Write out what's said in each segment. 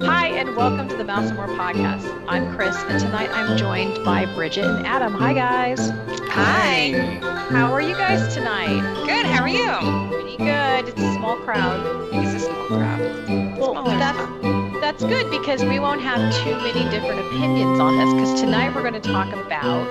Hi, and welcome to the Mouse and More podcast. I'm Chris, and tonight I'm joined by Bridget and Adam. Hi, guys. Hi. How are you guys tonight? Good. How are you? Pretty good. It's a small crowd. It's a small crowd. Well, Smaller that's that's good because we won't have too many different opinions on this. Because tonight we're going to talk about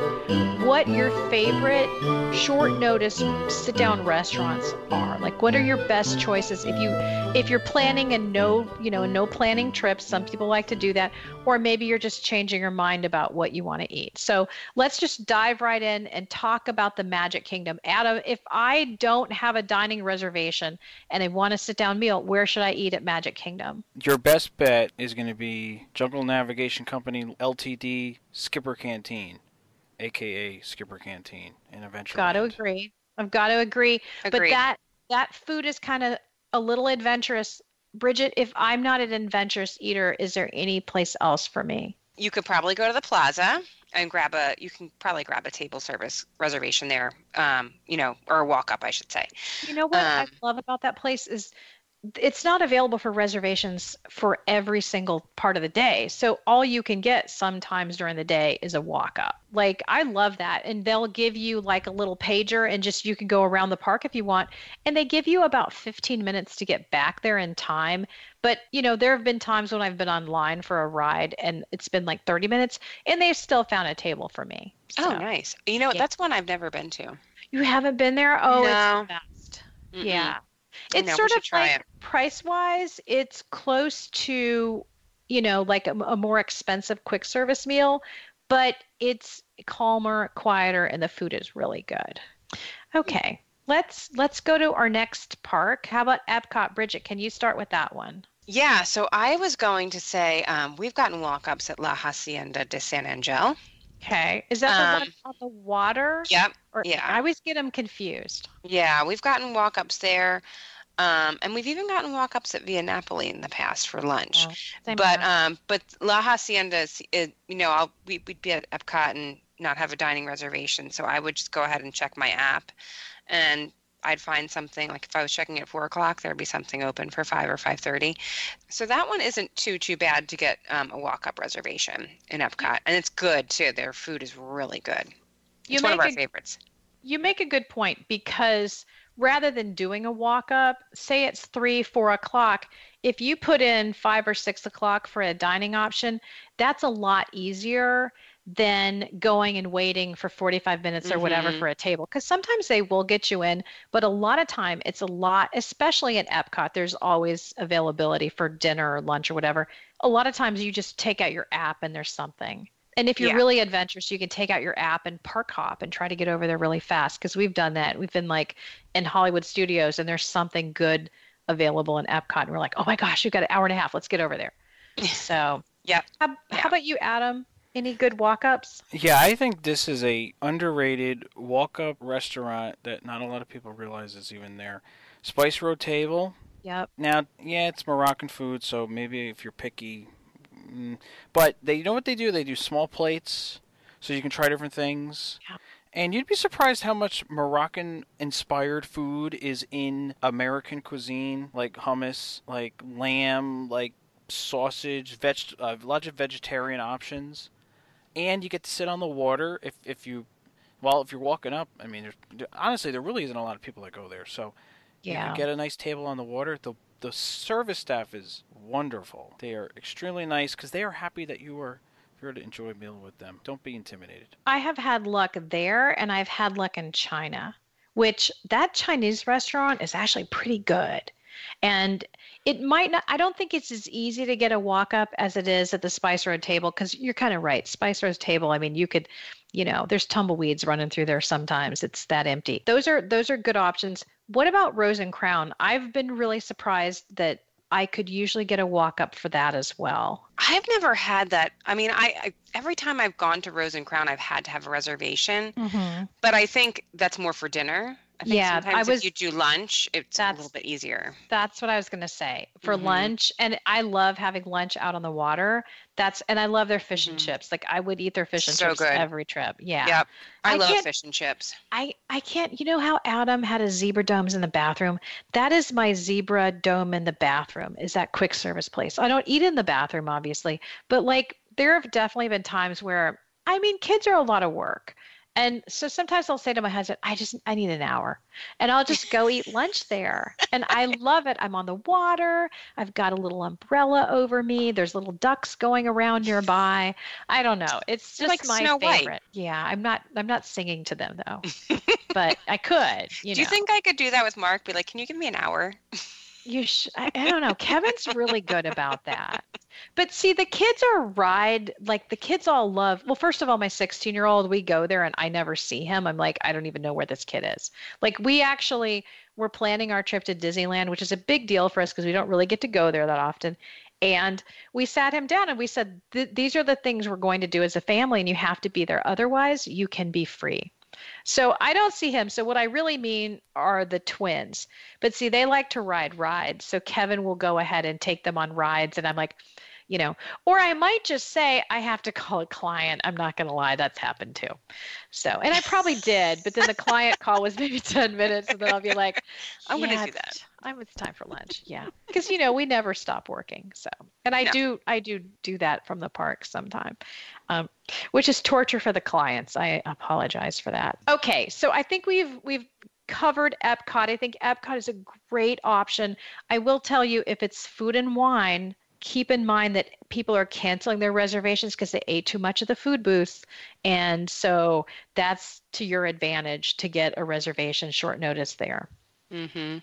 what your favorite short notice sit down restaurants are. Like, what are your best choices if you if you're planning a no you know no planning trip? Some people like to do that, or maybe you're just changing your mind about what you want to eat. So let's just dive right in and talk about the Magic Kingdom. Adam, if I don't have a dining reservation and I want a sit down meal, where should I eat at Magic Kingdom? Your best bet is going to be Jungle Navigation Company Ltd. Skipper Canteen, aka Skipper Canteen and eventually. Got to agree. I've got to agree. But that that food is kind of a little adventurous. Bridget, if I'm not an adventurous eater, is there any place else for me? You could probably go to the plaza and grab a. You can probably grab a table service reservation there. Um, you know, or a walk up, I should say. You know what I Um, love about that place is it's not available for reservations for every single part of the day. So all you can get sometimes during the day is a walk up. Like I love that. And they'll give you like a little pager and just you can go around the park if you want. And they give you about 15 minutes to get back there in time. But you know, there have been times when I've been online for a ride and it's been like 30 minutes and they've still found a table for me. Oh, nice. You know, what? yeah. that's one I've never been to. You haven't been there? Oh, No. it's the best. Mm-mm. Yeah. It's sort of like it. price wise, it's close to, you know, like a, a more expensive quick service meal, but it's calmer, quieter, and the food is really good. Okay. Let's let's go to our next park. How about Epcot? Bridget, can you start with that one? Yeah. So I was going to say um, we've gotten walk ups at La Hacienda de San Angel. Okay. Is that the one Um, on the water? Yep. Or, yeah. I always get them confused. Yeah, we've gotten walk ups there. Um, and we've even gotten walk ups at Via Napoli in the past for lunch. Same but um, but La Hacienda is, is you know, I'll we, we'd be at Epcot and not have a dining reservation, so I would just go ahead and check my app, and I'd find something like if I was checking at four o'clock, there'd be something open for five or five thirty. So that one isn't too too bad to get um, a walk up reservation in Epcot, and it's good too. Their food is really good. You one of make our a- favorites. You make a good point because rather than doing a walk up, say it's three, four o'clock, if you put in five or six o'clock for a dining option, that's a lot easier than going and waiting for 45 minutes or whatever Mhm. for a table. Because sometimes they will get you in, but a lot of time it's a lot, especially at Epcot, there's always availability for dinner or lunch or whatever. A lot of times you just take out your app and there's something. And if you're Yeah. really adventurous, you can take out your app and park hop and try to get over there really fast because we've done that. We've been like in Hollywood studios and there's something good available in Epcot. And we're like, oh my gosh, you've got an hour and a half. Let's get over there. So, how, Yeah. how about you, Adam? Any good walk ups? Yeah, I think this is a underrated walk-up restaurant that not a lot of people realize is even there. Spice Road Table. Yep. Now, yeah, it's Moroccan food, so maybe if you're picky, mm, but they you know what they do? They do small plates, so you can try different things. Yeah. And you'd be surprised how much Moroccan-inspired food is in American cuisine, like hummus, like lamb, like sausage, veg, uh, lots of vegetarian options, and you get to sit on the water if if you, well, if you're walking up. I mean, there's, honestly, there really isn't a lot of people that go there, so you Yeah. can get a nice table on the water. The the service staff is wonderful. They are extremely nice because they are happy that you are here to enjoy a meal with them. Don't be intimidated. I have had luck there and I've had luck in China, which that Chinese restaurant is actually pretty good. And it might not, I don't think it's as easy to get a walk up as it is at the Spice Road table because you're kind of right. Spice Road table, I mean, you could, you know, there's tumbleweeds running through there sometimes. It's that empty. Those are those are good options. What about Rose and Crown? I've been really surprised that I could usually get a walk up for that as well. I've never had that. I mean, I, I every time I've gone to Rose and Crown, I've had to have a reservation. Mm-hmm. But I think that's more for dinner. I think Yeah, I was- if you do lunch, it's a little bit easier. That's what I was going to say. For Mhm. lunch, and I love having lunch out on the water. That's and I love their fish and Mhm. chips. Like I would eat their fish and So chips good. every trip. Yeah. Yep. I, I love fish and chips. I I can't. You know how Adam had his zebra domes in the bathroom? That is my zebra dome in the bathroom. Is that quick service place? I don't eat in the bathroom, obviously, but like there have definitely been times where I mean, kids are a lot of work. And so sometimes I'll say to my husband, I just I need an hour. And I'll just go eat lunch there. And I love it. I'm on the water. I've got a little umbrella over me. There's little ducks going around nearby. I don't know. It's just like my Snow White. favorite. Yeah, I'm not I'm not singing to them though. but I could, you do you think I could do that with Mark? Be like, can you give me an hour? You sh- I, I don't know. Kevin's really good about that. But see, the kids are ride like the kids all love. Well, first of all, my 16 year old, we go there and I never see him. I'm like, I don't even know where this kid is. Like, we actually were planning our trip to Disneyland, which is a big deal for us because we don't really get to go there that often. And we sat him down and we said, These are the things we're going to do as a family, and you have to be there. Otherwise, you can be free. So I don't see him. So what I really mean are the twins. But see, they like to ride rides. So Kevin will go ahead and take them on rides. And I'm like, you know, or I might just say I have to call a client. I'm not going to lie, that's happened too. So, and I probably did, but then the client call was maybe 10 minutes, and then I'll be like, I'm gonna do that." It's- I'm, it's time for lunch. Yeah, because you know we never stop working. So, and I No. do, I do do that from the park sometime, um, which is torture for the clients. I apologize for that. Okay, so I think we've we've covered Epcot. I think Epcot is a great option. I will tell you if it's food and wine, keep in mind that people are canceling their reservations because they ate too much of the food booths. And so that's to your advantage to get a reservation short notice there. Mm-hmm.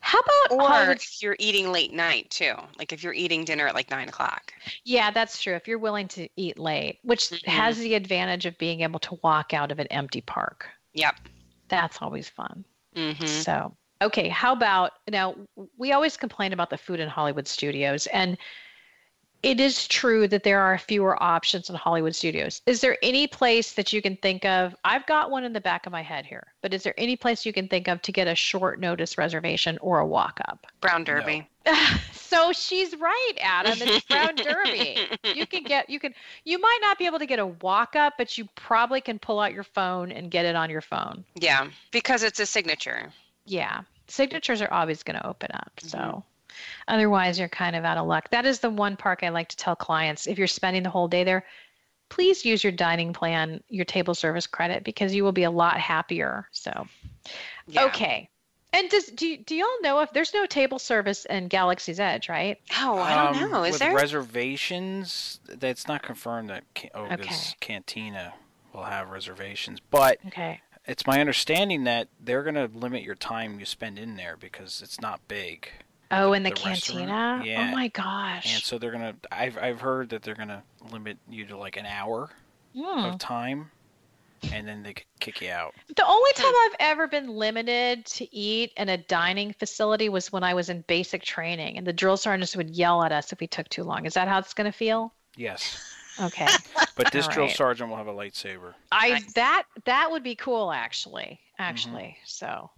How about Or if you're eating late night too, like if you're eating dinner at like nine o'clock. Yeah, that's true. If you're willing to eat late, which Mhm. has the advantage of being able to walk out of an empty park. Yep. That's always fun. Mm-hmm. So, okay, how about now? We always complain about the food in Hollywood studios, and it is true that there are fewer options in Hollywood studios. Is there any place that you can think of? I've got one in the back of my head here, but is there any place you can think of to get a short notice reservation or a walk up? Brown Derby. so she's right, Adam. It's Brown Derby. You can get, you can, you might not be able to get a walk up, but you probably can pull out your phone and get it on your phone. Yeah, because it's a signature. Yeah. Signatures are always going to open up. So Mhm. Otherwise, you're kind of out of luck. That is the one park I like to tell clients if you're spending the whole day there, please use your dining plan, your table service credit, because you will be a lot happier. So, Yeah. okay. And does do, do y'all know if there's no table service in Galaxy's Edge, right? Oh, I don't Um, know. Is with there? reservations? That's not confirmed that Oga's Okay. Cantina will have reservations, but Okay. it's my understanding that they're going to limit your time you spend in there because it's not big. Oh, The- in the, the cantina? Yeah. Oh my gosh. And so they're gonna. I've I've heard that they're gonna limit you to like an hour Hmm. of time, and then they could kick you out. The only time I've ever been limited to eat in a dining facility was when I was in basic training, and the drill sergeants would yell at us if we took too long. Is that how it's going to feel? Yes, Okay. but this drill Alright. sergeant will have a lightsaber. I that that would be cool actually. Actually. So,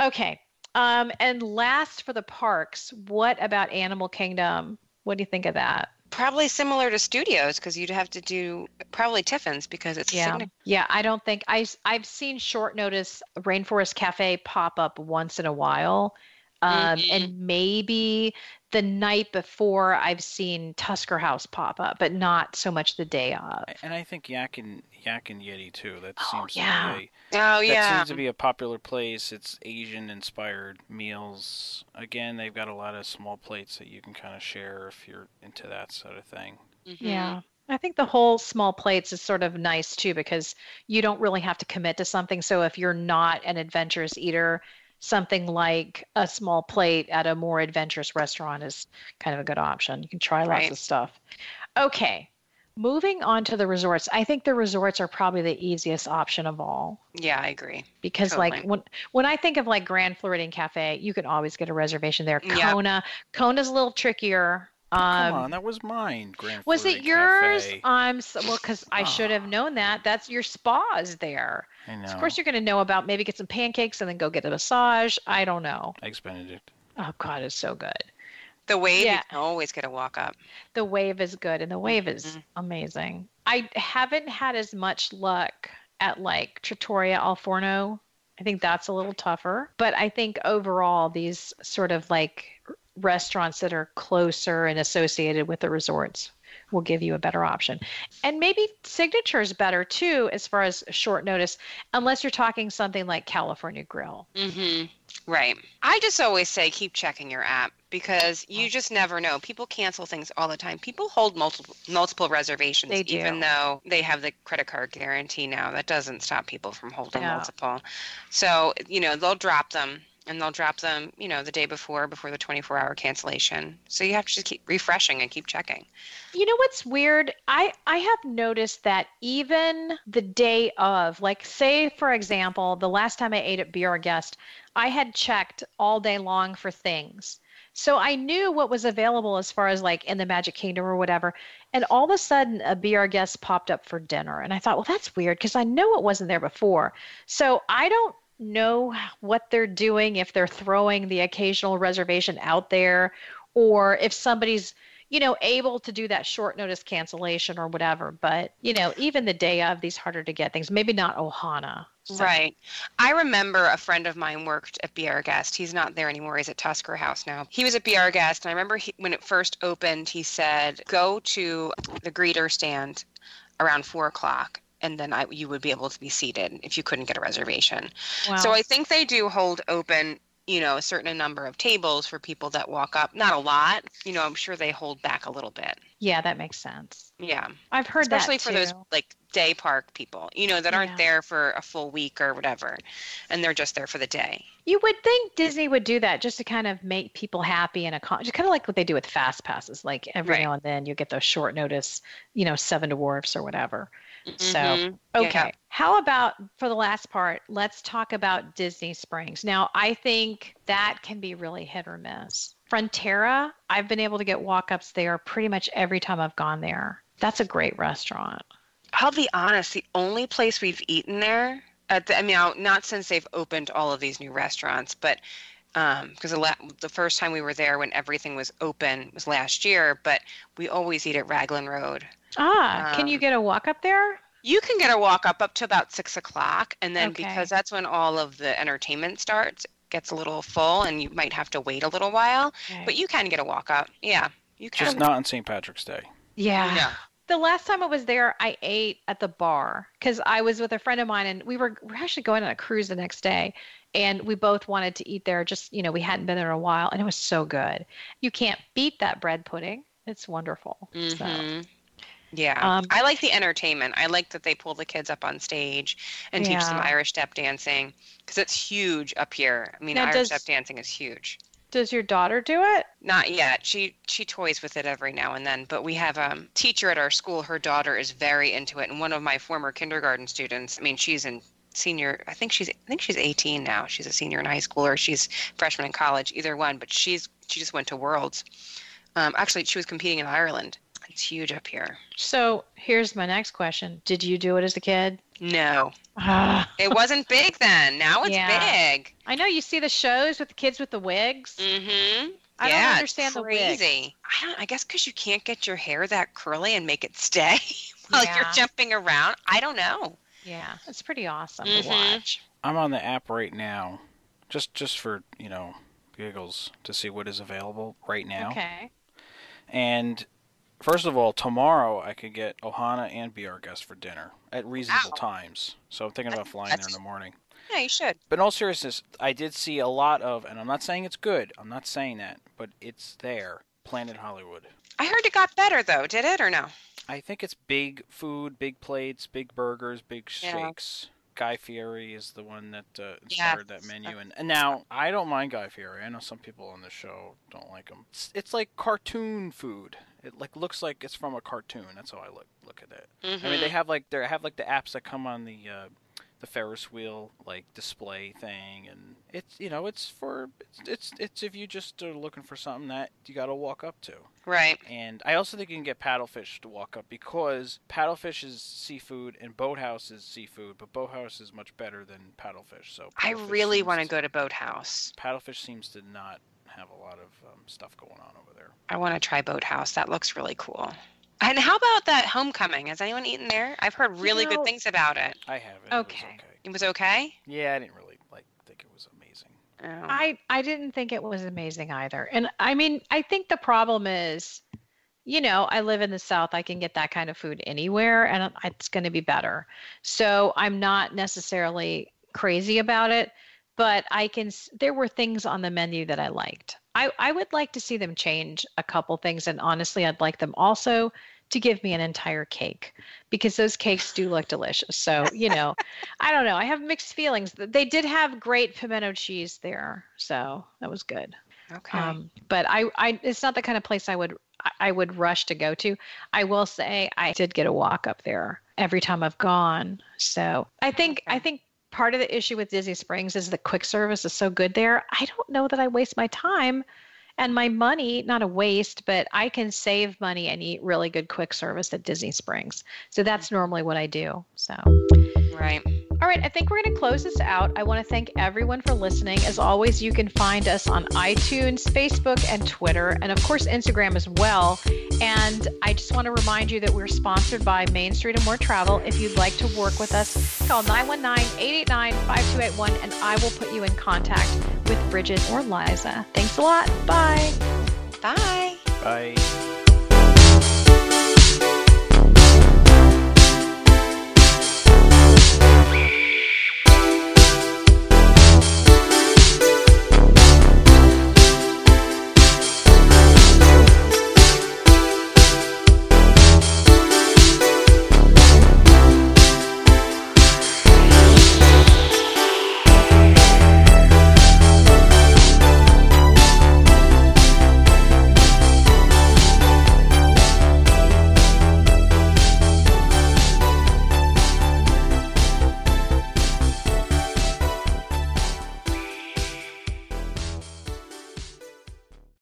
okay. Um and last for the parks, what about Animal Kingdom? What do you think of that? Probably similar to studios because you'd have to do probably Tiffin's because it's Yeah. Yeah, I don't think I I've seen short notice Rainforest Cafe pop up once in a while. Um, Mhm. and maybe the night before I've seen Tusker House pop up, but not so much the day of. And I think Yak and Yak and Yeti too. That Oh, seems yeah. to be Oh yeah. that yeah. seems to be a popular place. It's Asian inspired meals. Again, they've got a lot of small plates that you can kind of share if you're into that sort of thing. Mhm. Yeah. I think the whole small plates is sort of nice too because you don't really have to commit to something. So if you're not an adventurous eater, something like a small plate at a more adventurous restaurant is kind of a good option. You can try lots of stuff. Okay. Moving on to the resorts. I think the resorts are probably the easiest option of all Yeah, I agree. because like when when I think of like Grand Floridian Cafe, you can always get a reservation there. Yep. Kona, Kona's a little trickier. Come Um, on, that was mine. Grand was Fleury it yours? Cafe. I'm so, well, because I should have known that. That's your spa is there. I know. So of course, you're going to know about maybe get some pancakes and then go get a massage. I don't know. Eggs Benedict. Oh God, it's so good. The wave, Yeah. you can always get a walk up. The wave is good, and the wave is Mhm. amazing. I haven't had as much luck at like Trattoria Al Forno. I think that's a little tougher, but I think overall these sort of like restaurants that are closer and associated with the resorts will give you a better option. And maybe signatures better too as far as short notice unless you're talking something like California Grill. Mm-hmm. Right. I just always say keep checking your app because you just never know. People cancel things all the time. People hold multiple multiple reservations, even though they have the credit card guarantee now. That doesn't stop people from holding Yeah. multiple. So you know they'll drop them, and they'll drop them, you know, the day before before the 24-hour cancellation. So you have to just keep refreshing and keep checking. You know what's weird? I I have noticed that even the day of, like say for example, the last time I ate at Our Guest, I had checked all day long for things. So I knew what was available as far as like in the Magic Kingdom or whatever. And all of a sudden a Be Our Guest popped up for dinner. And I thought, well, that's weird because I know it wasn't there before. So I don't know what they're doing if they're throwing the occasional reservation out there or if somebody's you know, able to do that short notice cancellation or whatever. But, you know, even the day of these harder to get things, maybe not Ohana. So- Right. I remember a friend of mine worked at Be Our Guest. He's not there anymore. He's at Tusker House now. He was at Be Our Guest, and I remember he, when it first opened, he said, "Go to the greeter stand around four o'clock." And then I, you would be able to be seated if you couldn't get a reservation. Wow. So I think they do hold open, you know, a certain number of tables for people that walk up. Not a lot, you know. I'm sure they hold back a little bit. yeah, that makes sense. Yeah, I've heard especially for those like day park people, you know, that aren't Yeah. there for a full week or whatever, and they're just there for the day. You would think Disney would do that just to kind of make people happy and accom- just kind of like what they do with fast passes. Like every Right. now and then you get those short notice, you know, seven dwarfs or whatever. So Mhm. Okay. Yeah. How about for the last part, let's talk about Disney Springs. Now, I think that can be really hit or miss. Frontera, I've been able to get walk ups there pretty much every time I've gone there. That's a great restaurant. I'll be honest, the only place we've eaten there, at the, I mean, not since they've opened all of these new restaurants, but because the, la- the first time we were there when everything was open was last year, but we always eat at Raglan Road. Ah, can you Um, get a walk up there? You can get a walk up up to about six o'clock, and then Okay. because that's when all of the entertainment starts, gets a little full, and you might have to wait a little while. But you can get a walk up. Yeah, you can. Just not on St. Patrick's Day. yeah. Yeah. The last time I was there, I ate at the bar because I was with a friend of mine, and we were we are actually going on a cruise the next day, and we both wanted to eat there. Just you know, we hadn't been there in a while, and it was so good. You can't beat that bread pudding. It's wonderful. So, Mhm. Yeah, Um, I like the entertainment. I like that they pull the kids up on stage and teach them Irish step dancing because it's huge up here. I mean, Now, Irish does- step dancing is huge. does your daughter do it? Not yet. She she toys with it every now and then, but we have a um, teacher at our school. Her daughter is very into it, and one of my former kindergarten students. I mean, she's in senior. I think she's I think she's 18 now. She's a senior in high school, or she's freshman in college. Either one, but she's she just went to Worlds. Um, actually, she was competing in Ireland. It's huge up here. So here's my next question: Did you do it as a kid? No, Ah, it wasn't big then. Now it's Yeah. big. I know you see the shows with the kids with the wigs. Mm-hmm. I yeah, don't understand it's the wig. crazy. I don't. I guess because you can't get your hair that curly and make it stay while you're jumping around. I don't know. Yeah, it's pretty awesome Mhm. to watch. I'm on the app right now, just just for you know giggles to see what is available right now. Okay. And first of all, tomorrow I could get Ohana and be our guest for dinner at reasonable Wow. times. So I'm thinking about flying there in the morning. Yeah, you should. But in all seriousness, I did see a lot of, and I'm not saying it's good. I'm not saying that, but it's there. Planet Hollywood. I heard it got better though. Did it or no? I think it's big food, big plates, big burgers, big Yeah. shakes. Guy Fieri is the one that uh, inspired that menu, and, and now I don't mind Guy Fieri. I know some people on the show don't like him. It's, it's like cartoon food. It like looks like it's from a cartoon. That's how I look look at it. Mm-hmm. I mean, they have like they have like the apps that come on the uh, the Ferris wheel like display thing, and it's you know it's for it's it's, it's if you just are looking for something that you got to walk up to. Right. And I also think you can get paddlefish to walk up because paddlefish is seafood and boathouse is seafood, but boathouse is much better than paddlefish. So I really want to go to Boathouse. Paddlefish seems to not have a lot of um, stuff going on over there. I want to try Boathouse. That looks really cool. And how about that homecoming? Has anyone eaten there? I've heard really know- good things about it. I haven't. Okay. It was okay. Yeah, I didn't really like think it was amazing. Oh. I I didn't think it was amazing either. And I mean, I think the problem is, you know, I live in the South. I can get that kind of food anywhere, and it's going to be better. So I'm not necessarily crazy about it, but I can. There were things on the menu that I liked. I I would like to see them change a couple things, and honestly, I'd like them also to give me an entire cake because those cakes do look delicious. So you know. I don't know. I have mixed feelings. They did have great pimento cheese there, so that was good. okay. Um, but I, I, it's not the kind of place I would, I- I would rush to go to. I will say I did get a walk up there every time I've gone. So I think, I think part of the issue with Disney Springs is the quick service is so good there. I don't know that I waste my time and my money, not a waste, but I can save money and eat really good quick service at Disney Springs. So that's normally what I do. So. right. All right, I think we're going to close this out. I want to thank everyone for listening. As always, you can find us on iTunes, Facebook, and Twitter, and of course, Instagram as well. And I just want to remind you that we're sponsored by Main Street and More Travel. If you'd like to work with us, call 919 889 5281, and I will put you in contact with Bridget or Liza. Thanks a lot. Bye. Bye. Bye.